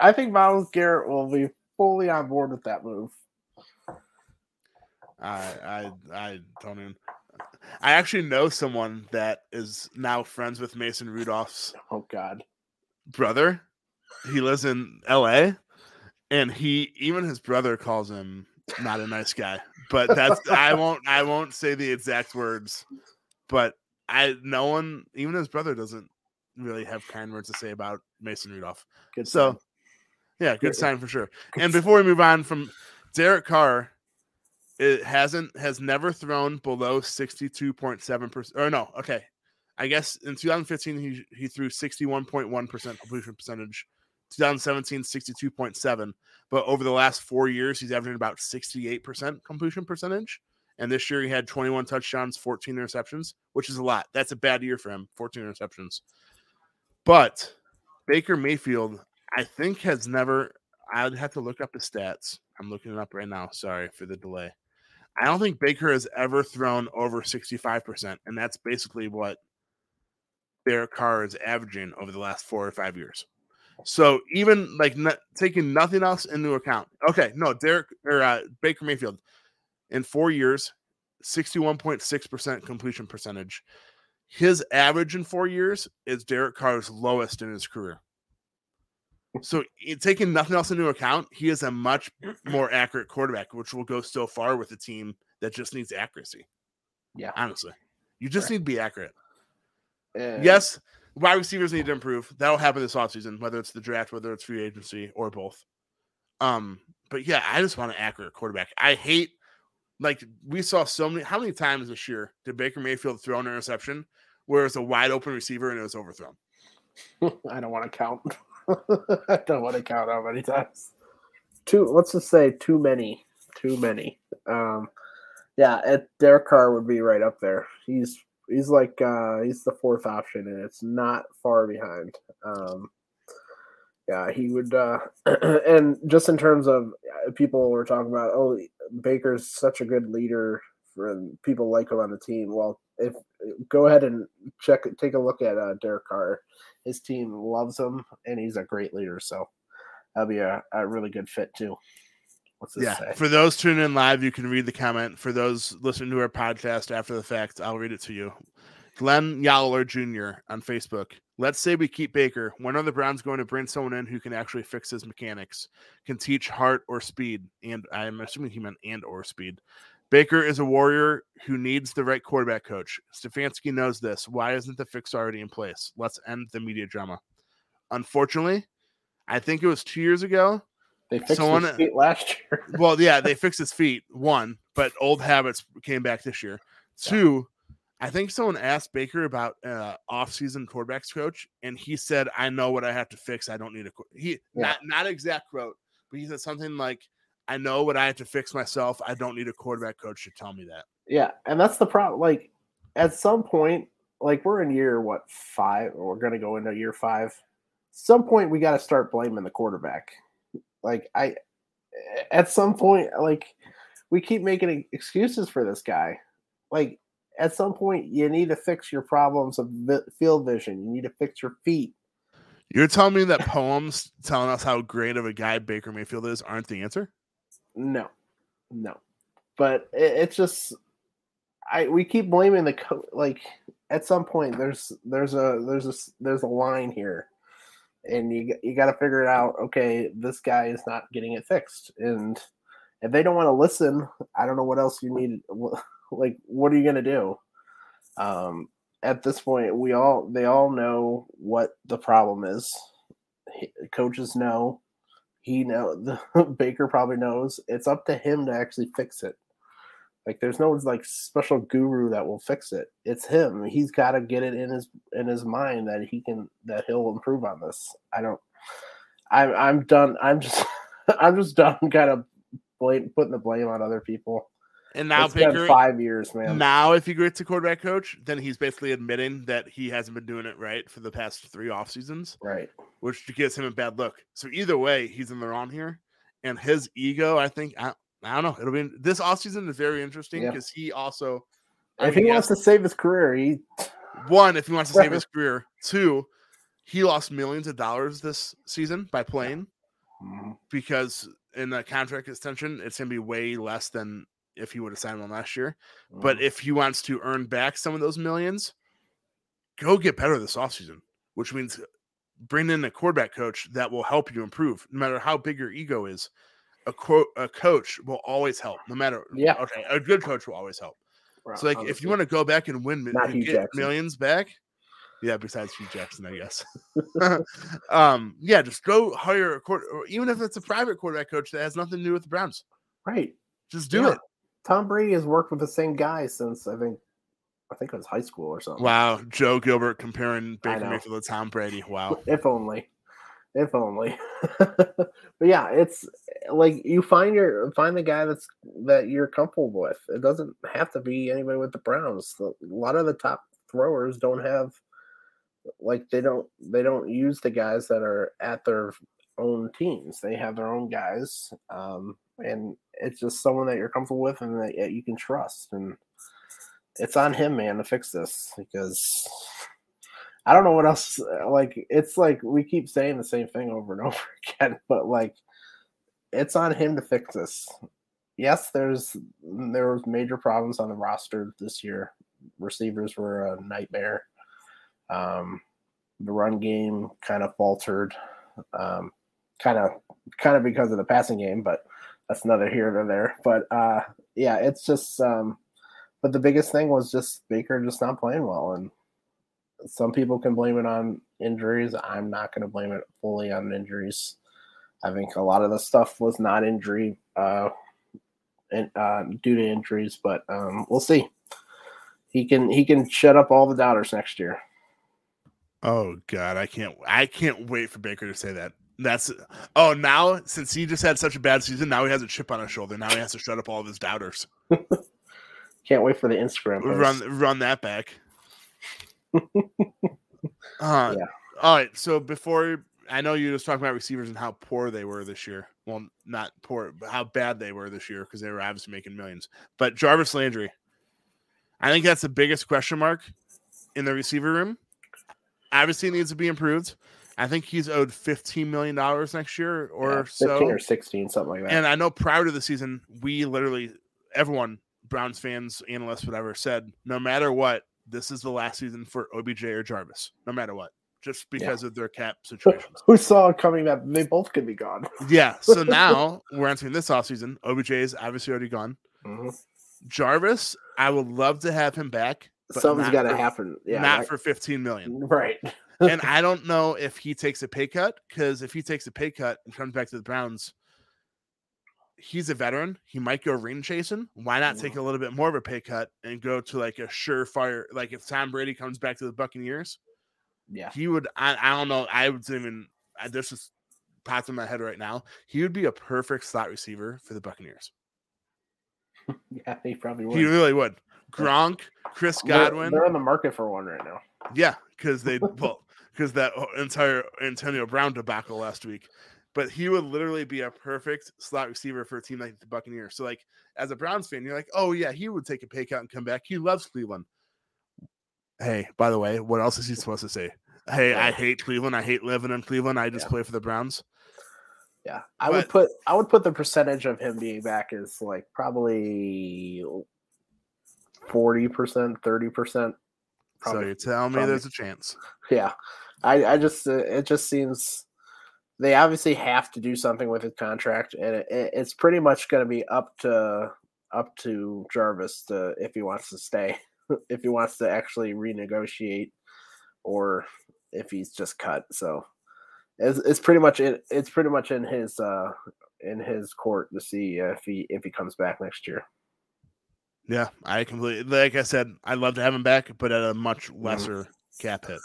I think Myles Garrett will be fully on board with that move. I I I don't even. I actually know someone that is now friends with Mason Rudolph's Oh God. brother. He lives in L.A. and he even his brother calls him not a nice guy. But that's I won't I won't say the exact words. But I no one even his brother doesn't really have kind words to say about Mason Rudolph. Good. So sign. yeah, good Good- sign for sure. And before we move on from Derek Carr, it hasn't has never thrown below 62.7%. Or no, okay. I guess in 2015 he he threw 61.1% completion percentage. 2017 62.7, but over the last 4 years he's averaging about 68% completion percentage. And this year he had 21 touchdowns, 14 interceptions, which is a lot. That's a bad year for him, 14 interceptions. But Baker Mayfield, I think, has never. I'd have to look up the stats. I'm looking it up right now. Sorry for the delay. I don't think Baker has ever thrown over 65%, and that's basically what Derek Carr is averaging over the last four or five years. So even like not, taking nothing else into account. Okay, no, Derek or uh, Baker Mayfield in four years, 61.6% completion percentage. His average in four years is Derek Carr's lowest in his career. So taking nothing else into account, he is a much more accurate quarterback, which will go so far with a team that just needs accuracy. Yeah, honestly, you just right. need to be accurate. Uh, yes, wide receivers need to improve. That'll happen this offseason, whether it's the draft, whether it's free agency, or both. Um, but yeah, I just want an accurate quarterback. I hate like we saw so many. How many times this year did Baker Mayfield throw an interception where it's a wide open receiver and it was overthrown? I don't want to count. I don't want to count how many times. Too. Let's just say too many. Too many. Um, yeah, it, Derek Carr would be right up there. He's he's like uh, he's the fourth option, and it's not far behind. Um, yeah, he would. Uh, and just in terms of uh, people were talking about, oh, Baker's such a good leader, and people like him on the team. Well, if go ahead and check, take a look at uh, Derek Carr. His team loves him, and he's a great leader. So that'll be a, a really good fit too. yeah. Say? For those tuning in live, you can read the comment. For those listening to our podcast after the fact, I'll read it to you. Glenn Yowler Jr. on Facebook. Let's say we keep Baker. When are the Browns going to bring someone in who can actually fix his mechanics, can teach heart or speed? And I'm assuming he meant and or speed. Baker is a warrior who needs the right quarterback coach. Stefanski knows this. Why isn't the fix already in place? Let's end the media drama. Unfortunately, I think it was two years ago. They fixed someone, his feet last year. well, yeah, they fixed his feet. One, but old habits came back this year. Two, I think someone asked Baker about uh, off-season quarterbacks coach, and he said, "I know what I have to fix. I don't need a." He yeah. not not exact quote, but he said something like, "I know what I have to fix myself. I don't need a quarterback coach to tell me that." Yeah, and that's the problem. Like at some point, like we're in year what five, or we're gonna go into year five. Some point we got to start blaming the quarterback. Like I, at some point, like we keep making excuses for this guy. Like at some point you need to fix your problems of field vision. You need to fix your feet. You're telling me that poems telling us how great of a guy Baker Mayfield is aren't the answer? No, no. But it, it's just I we keep blaming the co- like at some point there's there's a there's a there's a line here and you you got to figure it out okay this guy is not getting it fixed and if they don't want to listen i don't know what else you need like what are you gonna do? Um at this point we all they all know what the problem is. Coaches know. He know the baker probably knows. It's up to him to actually fix it. Like there's no like special guru that will fix it. It's him. He's got to get it in his in his mind that he can that he'll improve on this. I don't i'm i'm done. I'm just i'm just done. Kind of blame, putting the blame on other people and now it's Baker, five years, man. Now, if he gets a quarterback coach, then he's basically admitting that he hasn't been doing it right for the past three off seasons, right? Which gives him a bad look. So either way, he's in the wrong here, and his ego, I think, I, I don't know. It'll be this off season is very interesting because yeah. he also, if he, he wants to save his career, he one if he wants to save his career. Two, he lost millions of dollars this season by playing mm-hmm. because in the contract extension, it's gonna be way less than if he would have signed one last year. Mm. But if he wants to earn back some of those millions, go get better this offseason, which means bring in a quarterback coach that will help you improve, no matter how big your ego is. A, quote, a coach will always help, no matter. Yeah. Okay. A good coach will always help. Right, so, like, honestly. if you want to go back and win and get millions back, yeah, besides Hue Jackson, I guess. um, yeah, just go hire a quarter, or even if it's a private quarterback coach that has nothing to do with the Browns. Right. Just do yeah. it. Tom Brady has worked with the same guy since I think I think it was high school or something. Wow, Joe Gilbert comparing Baker Mayfield to Tom Brady. Wow. If only. If only. but yeah, it's like you find your find the guy that's that you're comfortable with. It doesn't have to be anybody with the Browns. A lot of the top throwers don't have like they don't they don't use the guys that are at their own teams. They have their own guys, um, and it's just someone that you're comfortable with and that you can trust. And it's on him, man, to fix this because I don't know what else. Like it's like we keep saying the same thing over and over again, but like it's on him to fix this. Yes, there's there was major problems on the roster this year. Receivers were a nightmare. Um, the run game kind of faltered, um, kind of kind of because of the passing game, but that's another here or there. But uh, yeah, it's just. Um, but the biggest thing was just Baker just not playing well, and some people can blame it on injuries. I'm not going to blame it fully on injuries. I think a lot of the stuff was not injury, uh, and uh, due to injuries, but um, we'll see. He can he can shut up all the doubters next year. Oh God, I can't I can't wait for Baker to say that. That's oh now since he just had such a bad season, now he has a chip on his shoulder. Now he has to shut up all of his doubters. Can't wait for the Instagram. Post. Run run that back. uh, yeah. All right. So before I know you just talking about receivers and how poor they were this year. Well, not poor, but how bad they were this year because they were obviously making millions. But Jarvis Landry, I think that's the biggest question mark in the receiver room. Obviously, needs to be improved. I think he's owed fifteen million dollars next year or yeah, so, or sixteen, something like that. And I know prior to the season, we literally everyone, Browns fans, analysts, whatever, said no matter what, this is the last season for OBJ or Jarvis, no matter what, just because yeah. of their cap situations. Who saw it coming that they both could be gone? yeah. So now we're entering this offseason. OBJ is obviously already gone. Mm-hmm. Jarvis, I would love to have him back. Something's got to happen. Yeah, not like, for 15 million. Right. And I don't know if he takes a pay cut because if he takes a pay cut and comes back to the Browns, he's a veteran. He might go ring chasing. Why not take a mm. little bit more of a pay cut and go to like a surefire? Like if Tom Brady comes back to the Buccaneers, yeah, he would. I, I don't know. I would even. I, this is pops in my head right now. He would be a perfect slot receiver for the Buccaneers. yeah, he probably would. He really would. Gronk, Chris Godwin. They're, they're on the market for one right now. Yeah, because they well, because that entire Antonio Brown debacle last week but he would literally be a perfect slot receiver for a team like the Buccaneers. So, like, as a Browns fan, you're like, oh, yeah, he would take a pay cut and come back. He loves Cleveland. Hey, by the way, what else is he supposed to say? Hey, I hate Cleveland. I hate living in Cleveland. I just yeah. play for the Browns. Yeah, I but, would put I would put the percentage of him being back is like probably forty percent, thirty percent. So you tell me probably. there's a chance? Yeah, I I just uh, it just seems they obviously have to do something with his contract, and it, it's pretty much going to be up to up to Jarvis to if he wants to stay, if he wants to actually renegotiate, or if he's just cut. So it's, it's pretty much it, it's pretty much in his uh in his court to see if he if he comes back next year. Yeah, I completely like I said, I'd love to have him back, but at a much mm-hmm. lesser mm. cap hit.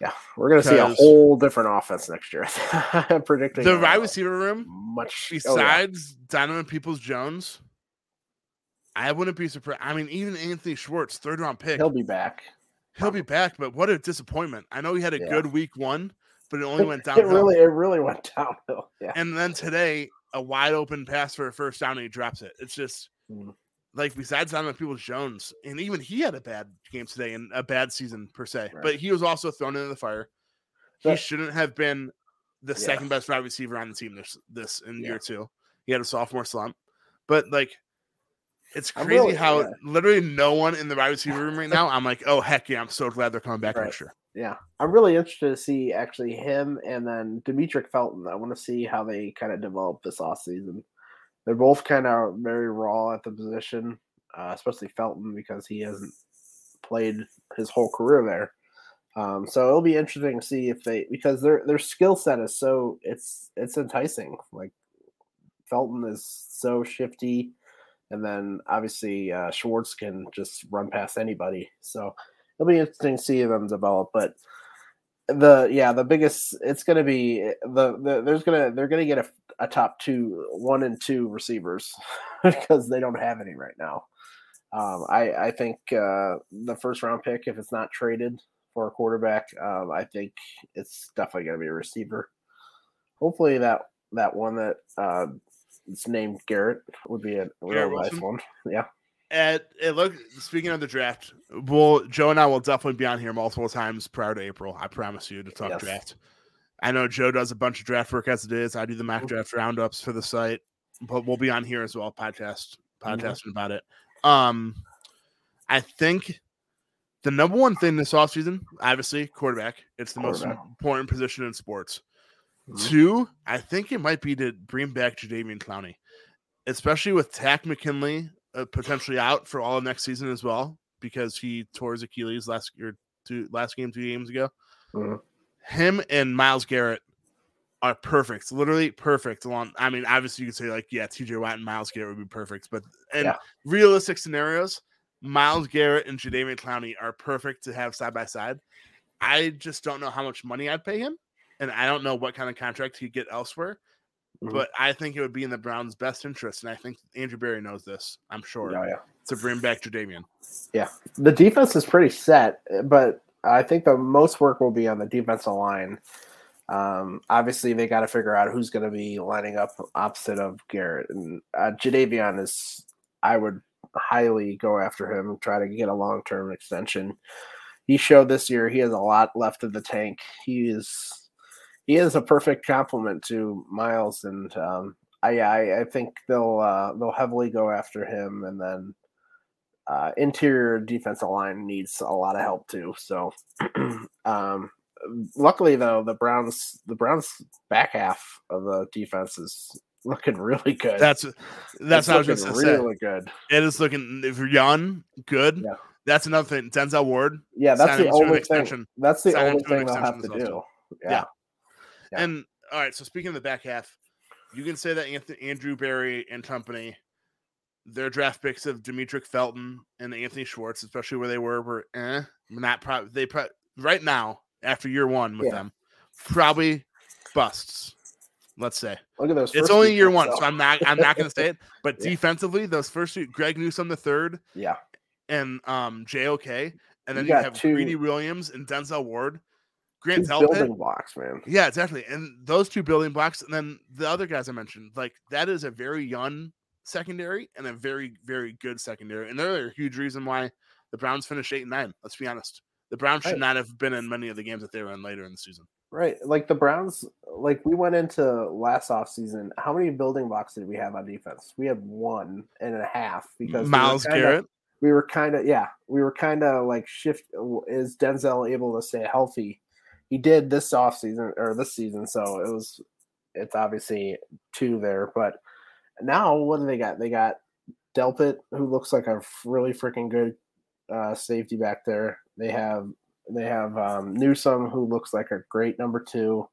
Yeah, we're gonna see a whole different offense next year. I'm predicting the wide receiver room. Much besides oh, yeah. Donovan Peoples Jones, I wouldn't be surprised. I mean, even Anthony Schwartz, third round pick, he'll be back. He'll be back, but what a disappointment! I know he had a yeah. good week one, but it only went down. it really, it really went downhill. Yeah. And then today, a wide open pass for a first down, and he drops it. It's just. Mm like besides Donovan Peoples Jones, and even he had a bad game today and a bad season per se. Right. But he was also thrown into the fire. He shouldn't have been the yeah. second best wide receiver on the team this this in yeah. year two. He had a sophomore slump. But like it's crazy really, how yeah. literally no one in the wide receiver room right now. I'm like, oh heck yeah, I'm so glad they're coming back right. next year. Yeah. I'm really interested to see actually him and then Demetric Felton. I want to see how they kind of develop this off season they're both kind of very raw at the position, uh, especially Felton because he hasn't played his whole career there. Um, so it'll be interesting to see if they because their their skill set is so it's it's enticing. Like Felton is so shifty, and then obviously uh, Schwartz can just run past anybody. So it'll be interesting to see them develop. But the yeah the biggest it's going to be the, the there's gonna they're gonna get a, a top two one and two receivers because they don't have any right now um i i think uh the first round pick if it's not traded for a quarterback. Um, I think it's definitely going to be a receiver. Hopefully that that one that uh, it's named Garrett would be a real nice one. Yeah. And it look speaking of the draft, we'll Joe and I will definitely be on here multiple times prior to April. I promise you to talk Yes. draft. I know Joe does a bunch of draft work as it is. I do the mock draft roundups for the site, but we'll be on here as well, podcast podcasting about it. Um, I think the number one thing this offseason, obviously, quarterback. It's the most important position in sports. Mhm. Two, I think it might be to bring back Jadeveon Clowney, especially with Takk McKinley uh, potentially out for all of next season as well because he tore his Achilles last year, two last game, two games ago. Mhm. Him and Myles Garrett are perfect, literally perfect. Along, I mean, obviously you could say like, yeah, T.J. Watt and Myles Garrett would be perfect, but in Yeah. realistic scenarios, Myles Garrett and Jadeveon Clowney are perfect to have side by side. I just don't know how much money I'd pay him, and I don't know what kind of contract he'd get elsewhere. Mhm. But I think it would be in the Browns' best interest, and I think Andrew Berry knows this. I'm sure Yeah, yeah. to bring back Jadeveon. Yeah, the defense is pretty set, but I think the most work will be on the defensive line. Um, obviously, they got to figure out who's going to be lining up opposite of Garrett and uh, Jadeveon is. I would highly go after him, and try to get a long term extension. He showed this year he has a lot left of the tank. He is he is a perfect complement to Myles, and um, I, I I think they'll uh, they'll heavily go after him, and then uh, interior defensive line needs a lot of help too. So, um, luckily though, the Browns the Browns back half of the defense is looking really good. That's that's It's I was going to say. really good. It is looking if you're young, good. Yeah. That's another thing. Denzel Ward, Yeah, that's the only thing. extension. That's the only thing they'll have to do. Yeah. Yeah. Yeah. and all right. So speaking of the back half, you can say that Anthony, Andrew Berry and company, their draft picks of Demetric Felton and Anthony Schwartz, especially where they were, were eh, not probably they pro- right now after year one with Yeah. them, probably busts. Let's say Look at those. it's only year one, so I'm not I'm not going to say it. But Yeah. defensively, those first two, Greg Newsome the third yeah, and um JOK, and then You you, have two- Greedy Williams and Denzel Ward, Grant building blocks, man. Yeah, exactly. And those two building blocks, and then the other guys I mentioned, like that is a very young secondary and a very, very good secondary. And they're a huge reason why the Browns finished eight and nine. Let's be honest. The Browns should Right. not have been in many of the games that they were in later in the season. Right. Like the Browns, like we went into last offseason. How many building blocks did we have on defense? We had one and a half because we Myles kinda- Garrett. We were kind of, yeah, we were kind of like shift. Is Denzel able to stay healthy? He did this offseason or this season. So it was, it's obviously two there. But now what do they got? They got Delpit, who looks like a really freaking good uh, safety back there. They have they have um, Newsome, who looks like a great number two.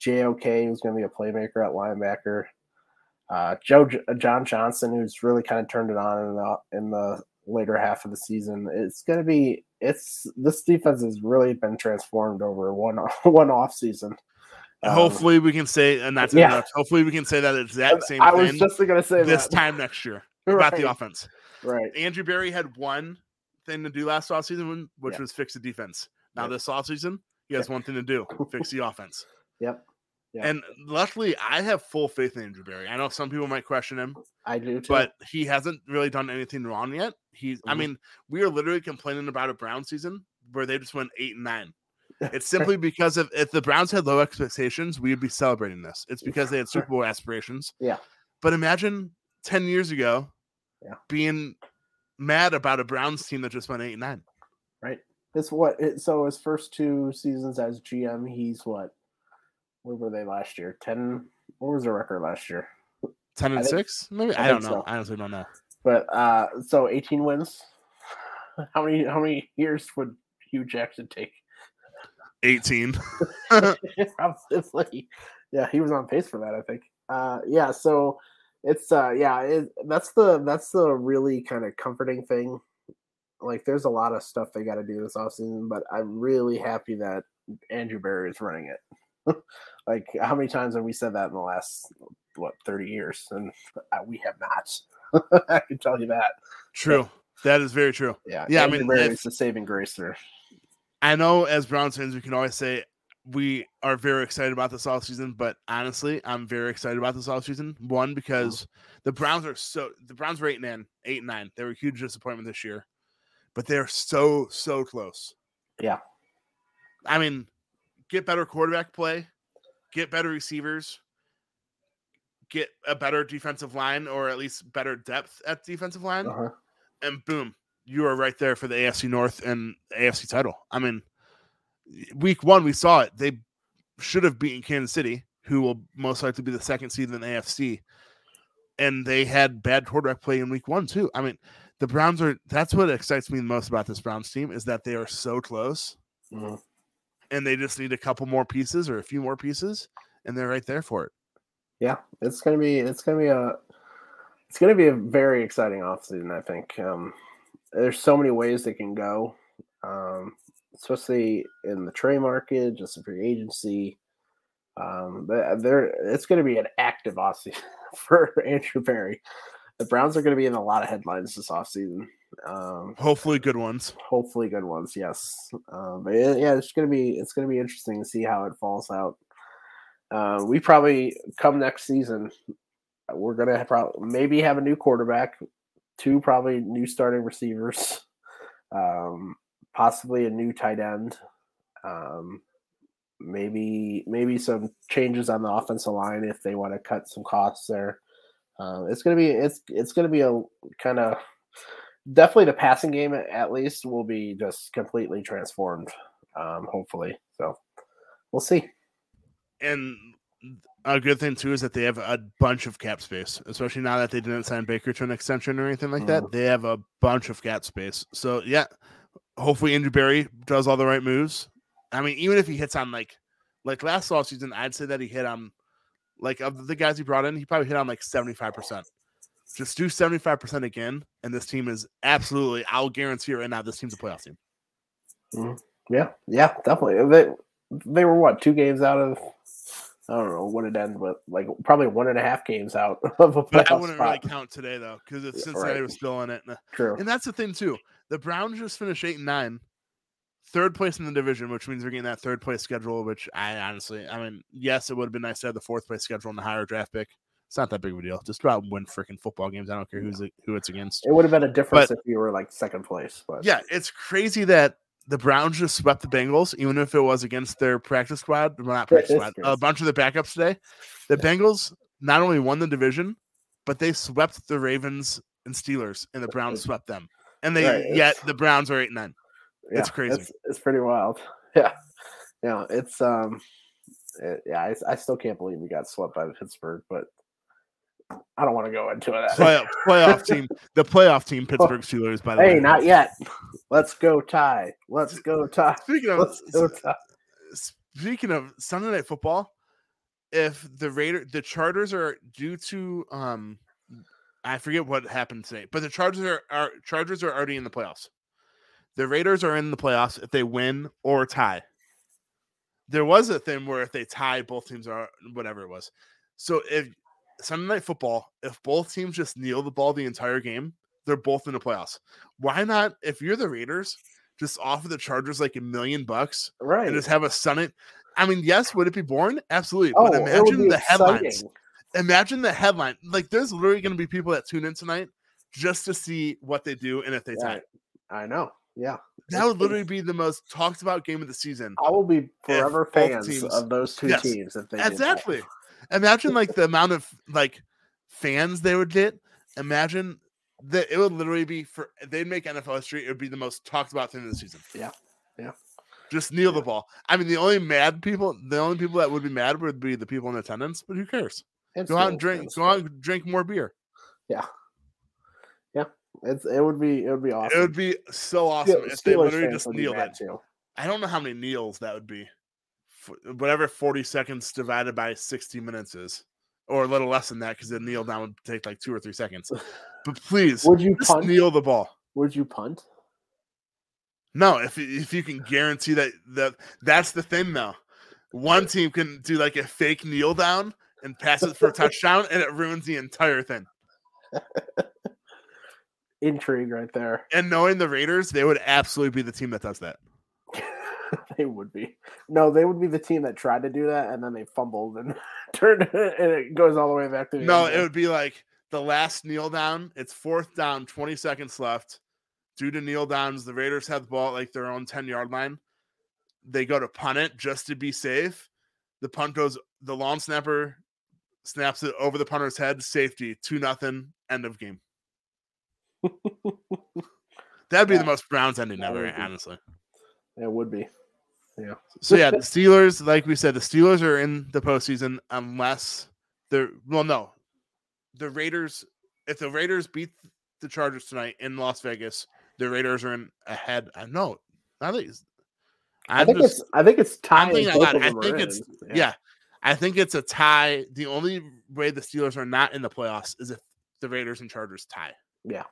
JOK, who's going to be a playmaker at linebacker. Uh, Joe John Johnson, who's really kind of turned it on in the in the later half of the season. It's going to be it's this defense has really been transformed over one one off season. Um, Hopefully we can say, and that's yeah. enough. Hopefully we can say that exact same I was just to say this that. time next year about the offense. Right. Andrew Berry had one thing to do last offseason, which Yeah. was fix the defense. Now Yep. this offseason, he has one thing to do: fix the offense. Yep. Yeah. And luckily, I have full faith in Andrew Berry. I know some people might question him, I do too. but he hasn't really done anything wrong yet. He's, I Mhm. mean, we are literally complaining about a Brown season where they just went eight and nine. It's simply because of if the Browns had low expectations, we'd be celebrating this. It's because they had Super Bowl aspirations. Yeah. But imagine 10 years ago Yeah. being mad about a Browns team that just went eight and nine. right. It's what it, so his first two seasons as GM, he's what? Where were they last year? Ten. What was their record last year? 10 and I think- 6? Maybe I I, don't know. so. I honestly don't know. But uh, so eighteen wins. How many? How many years would Hue Jackson take? 18. Probably. Yeah, he was on pace for that, I think. Uh, yeah, so it's uh, yeah, it, that's the that's the really kind of comforting thing. Like, there's a lot of stuff they got to do this offseason, but I'm really happy that Andrew Berry is running it. like, how many times have we said that in the last what 30 years? And uh, we have not. I can tell you that. True. That is very true. Yeah, Yeah, I mean, Berry is the saving grace there. I know as Browns fans, we can always say we are very excited about this offseason, but honestly, I'm very excited about this offseason. One, because the Browns are so the Browns were eight and nine, eight and nine. They were a huge disappointment this year, but they're so, so close. Yeah. I mean, get better quarterback play, get better receivers, get a better defensive line, or at least better depth at defensive line, Uh-huh. and boom, you are right there for the AFC North and AFC title. I mean, week one we saw it. They should have beaten Kansas City, who will most likely be the second seed in the AFC, and they had bad quarterback play in week one too. I mean, the Browns are. That's what excites me the most about this Browns team is that they are so close, Mhm. and they just need a couple more pieces or a few more pieces, and they're right there for it. Yeah, it's gonna be it's gonna be a it's gonna be a very exciting offseason, I think. Um, there's so many ways they can go, um, especially in the trade market, just the free agency. Um, but there it's gonna be an active offseason for Andrew Berry. The Browns are gonna be in a lot of headlines this offseason. Um, Hopefully, good ones. hopefully good ones yes um, but yeah, it's gonna be it's gonna be interesting to see how it falls out uh, we probably come next season we're gonna have prob- maybe have a new quarterback two probably new starting receivers um, possibly a new tight end um, maybe maybe some changes on the offensive line if they want to cut some costs there. Uh, it's gonna be it's it's gonna be a kind of definitely the passing game at least will be just completely transformed um hopefully so we'll see. And a good thing too is that they have a bunch of cap space, especially now that they didn't sign Baker to an extension or anything like that. Mm. They have a bunch of cap space. So yeah, hopefully Andrew Berry does all the right moves. I mean, even if he hits on like like last offseason, I'd say that he hit on like of the guys he brought in, he probably hit on like 75%. Just do 75% again, and this team is absolutely, I'll guarantee right now, this team's a playoff team. Mm-hmm. yeah yeah definitely they, they were what two games out of i don't know what it ended but like probably one and a half games out of a But I wouldn't spot. really count today though, because if Cincinnati right. was still in it. true And that's the thing too. The Browns just finished eight and nine, third place in the division, which means they're getting that third place schedule. Which I honestly, I mean, yes, it would have been nice to have the fourth place schedule and the higher draft pick. It's not that big of a deal. Just about win freaking football games. I don't care who's who it's against. it would have been a difference But- if you were like second place but Yeah, it's crazy that the Browns just swept the Bengals, even if it was against their practice squad, well, not practice squad, a bunch of the backups today. The Bengals not only won the division, but they swept the Ravens and Steelers, and the Browns swept them. And they Right, yet the Browns are eight and nine. It's crazy. It's, it's pretty wild. Yeah, yeah. It's um, it- yeah. I, I still can't believe we got swept by Pittsburgh, but I don't want to go into that. Playoff, playoff team, the playoff team, Pittsburgh Steelers. By the hey, way, not yet. Let's go tie. Let's go tie. Speaking of Let's go tie. speaking of Sunday night football, if the Raider the Chargers are due to um I forget what happened today, but the Chargers are, are Chargers are already in the playoffs. The Raiders are in the playoffs if they win or tie. There was a thing where if they tie, both teams are whatever it was. So if Sunday night football, if both teams just kneel the ball the entire game, they're both in the playoffs. Why not? If you're the Raiders, just offer the Chargers like a million bucks Right. and just have a Sunday. I mean, yes, would it be boring? Absolutely. oh, but imagine the headlines. Imagine the headline. Like, there's literally going to be people that tune in tonight just to see what they do and if they tie. I know. Yeah. That would literally be the most talked about game of the season. I will be forever fans teams- of those two Yes, teams if they. Exactly. Imagine like the amount of like fans they would get. Imagine that it would literally be for they'd make NFL history. It would be the most talked about thing of the season. Yeah. Yeah. Just kneel the ball. I mean, the only mad people, the only people that would be mad would be the people in attendance. But who cares? Go out and drink. Go out and drink more beer. Yeah, yeah. It's it would be it would be awesome. It would be so awesome if they literally just would be kneeled mad it. too. I don't know how many kneels that would be. Whatever 40 seconds divided by 60 minutes is, or a little less than that, because the kneel down would take like two or three seconds. But please, Would you just punt? kneel the ball. Would you punt? No, if if you can guarantee that that that's the thing though. One team can do like a fake kneel down and pass it for a touchdown, and it ruins the entire thing. Intrigue right there. And knowing the Raiders, they would absolutely be the team that does that. they would be. No, they would be the team that tried to do that and then they fumbled and turned and it goes all the way back to the No, it would be like the last kneel down. It's fourth down, 20 seconds left. Due to kneel downs, the Raiders have the ball at like their own 10 yard line. They go to punt it just to be safe. The punt goes, the long snapper snaps it over the punter's head, safety, 2 nothing, end of game. That'd be the most Browns ending That ever, honestly. It would be. So yeah, the Steelers, like we said, the Steelers are in the postseason unless they're well, no, the Raiders. If the Raiders beat the Chargers tonight in Las Vegas, the Raiders are in ahead. I know. I think. I I'm think just, it's I think it's I'm tied. thinking out both loud. I them are think in. it's yeah. I think it's a tie. The only way the Steelers are not in the playoffs is if the Raiders and Chargers tie. Yeah.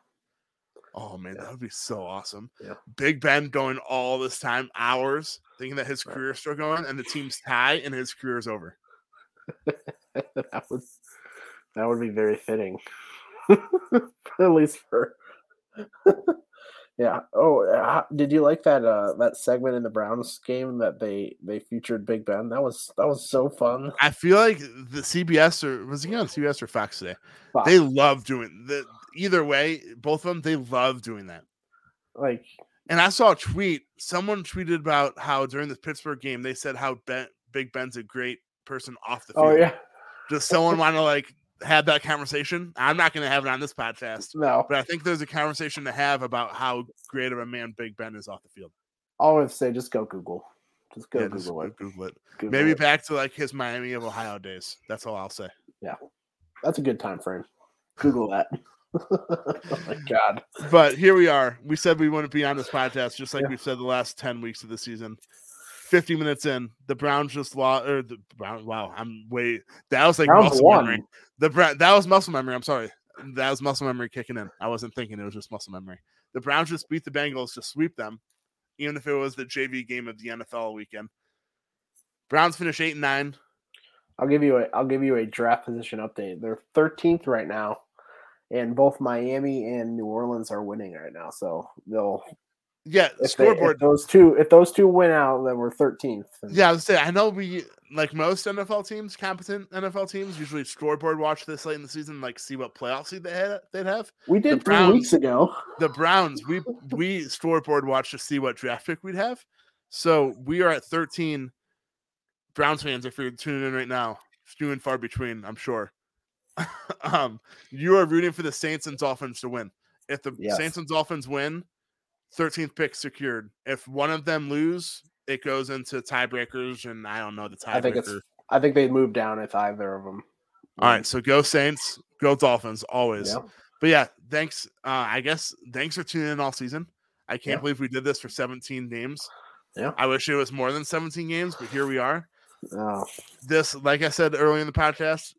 Oh man, Yeah. that would be so awesome. Yeah. Big Ben going all this time, hours, thinking that his career career's still going, and the team's tie and his career is over. that would that would be very fitting. At least for yeah. Oh, uh, did you like that uh that segment in the Browns game that they they featured Big Ben? That was that was so fun. I feel like the CBS or was he on CBS or Fox today? Fuck. They love doing the either way, both of them, they love doing that. like And I saw a tweet. Someone tweeted about how during the Pittsburgh game they said how ben, Big Ben's a great person off the oh, field. oh yeah. Does someone want to like have that conversation? I'm not going to have it on this podcast, No. but I think there's a conversation to have about how great of a man Big Ben is off the field. I would say just go Google. Just go yeah, just Google it. Google it. Google Maybe it. back to like his Miami of Ohio days. That's all I'll say. Yeah. That's a good time frame. Google that. Oh my god. But here we are. We said we wouldn't be on this podcast, just like Yeah. we've said the last 10 weeks of the season. 50 minutes in, the Browns just lost. Or the Brown, wow, I'm way. That was like Browns muscle won. memory. The Brown, that was muscle memory. I'm sorry. That was muscle memory kicking in. I wasn't thinking it was just muscle memory. The Browns just beat the Bengals to sweep them, even if it was the JV game of the NFL weekend. Browns finish eight and nine. I'll give you a I'll give you a draft position update. They're 13th right now, and both Miami and New Orleans are winning right now. So they'll Yeah, if, they, if scoreboard. those two if those two win out, then we're 13th. Yeah, I was say I know we like most NFL teams, competent NFL teams, usually scoreboard watch this late in the season, like see what playoff seed they had they'd have. we did three Browns- weeks ago. The Browns, we we scoreboard watch to see what draft pick we'd have. So we are at 13. Browns fans, if you're tuning in right now, few and far between, I'm sure. um, you are rooting for the Saints and Dolphins to win. If the Yes. Saints and Dolphins win, 13th pick secured. If one of them lose, it goes into tiebreakers, and I don't know the tiebreaker. I think it's I think they move down if either of them. All right, so go Saints, go Dolphins, always. Yeah. But yeah, thanks. Uh, I guess thanks for tuning in all season. I can't Yeah. believe we did this for 17 games. Yeah. I wish it was more than 17 games, but here we are. Oh, This, like I said earlier in the podcast,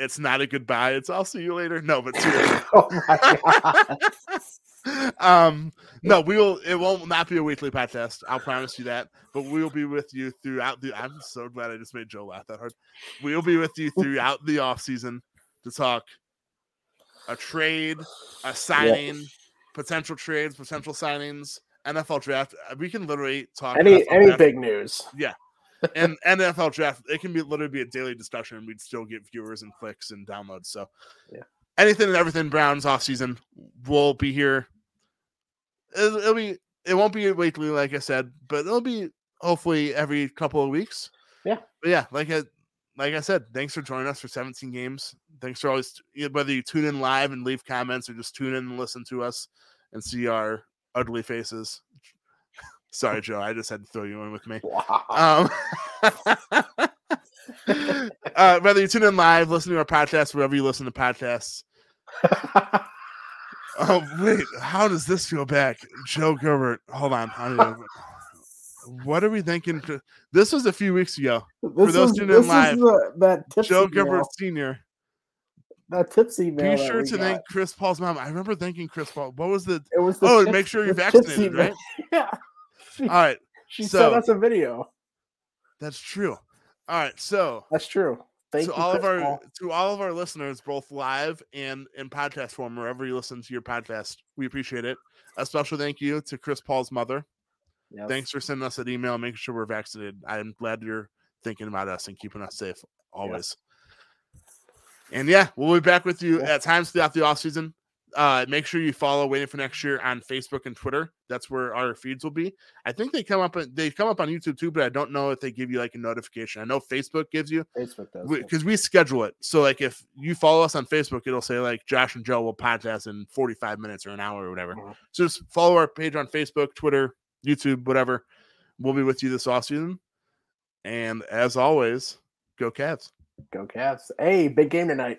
it's not a goodbye. It's I'll see you later. No, but oh my god. um, no, we will. It won't not be a weekly podcast. I'll promise you that. But we will be with you throughout the. I'm so glad I just made Joe laugh that hard. We will be with you throughout the off season to talk a trade, a signing, potential trades, potential signings, NFL draft. Uh, We can literally talk Any NFL any draft big news. And NFL draft. It can be literally be a daily discussion, and we'd still get viewers and clicks and downloads. So, Yeah. anything and everything Browns off season will be here. It'll, it'll be. It won't be weekly, like I said, but it'll be hopefully every couple of weeks. Yeah. But yeah, like I like I said, thanks for joining us for 17 games. Thanks for always whether you tune in live and leave comments or just tune in and listen to us and see our ugly faces. Sorry, Joe. I just had to throw you in with me. Wow. Um, uh, whether you tune in live, listen to our podcast, wherever you listen to podcasts. Oh wait, how does this feel back, Joe Gilbert? Hold on, I don't know. what are we thinking? to- This was a few weeks ago. This those is- tuning in live, the- that Joe Gilbert Senior. that tipsy man. Be sure to got. thank Chris Paul's mom. I remember thanking Chris Paul. What was the? It was the Oh, tips- make sure you're vaccinated, right? Yeah. She, All right, she so- sent us a video. that's true. All right, so That's true. Thank to you, all of our to all of our listeners, both live and in podcast form, wherever you listen to your podcast, we appreciate it. A special thank you to Chris Paul's mother. Yes. Thanks for sending us that email, making sure we're vaccinated. I'm glad you're thinking about us and keeping us safe always. And yeah, we'll be back with you Yeah. at times throughout the off season. Uh, make sure you follow Waiting for Next Year on Facebook and Twitter. That's where our feeds will be. I think they come up. They come up on YouTube too, but I don't know if they give you like a notification. I know Facebook gives you Facebook does. because we, schedule it. So like if you follow us on Facebook, it'll say like Josh and Joe will podcast in 45 minutes or an hour or whatever. Mhm. So just follow our page on Facebook, Twitter, YouTube, whatever. We'll be with you this off season. And as always, go Cavs. Go Cavs. Hey, big game tonight.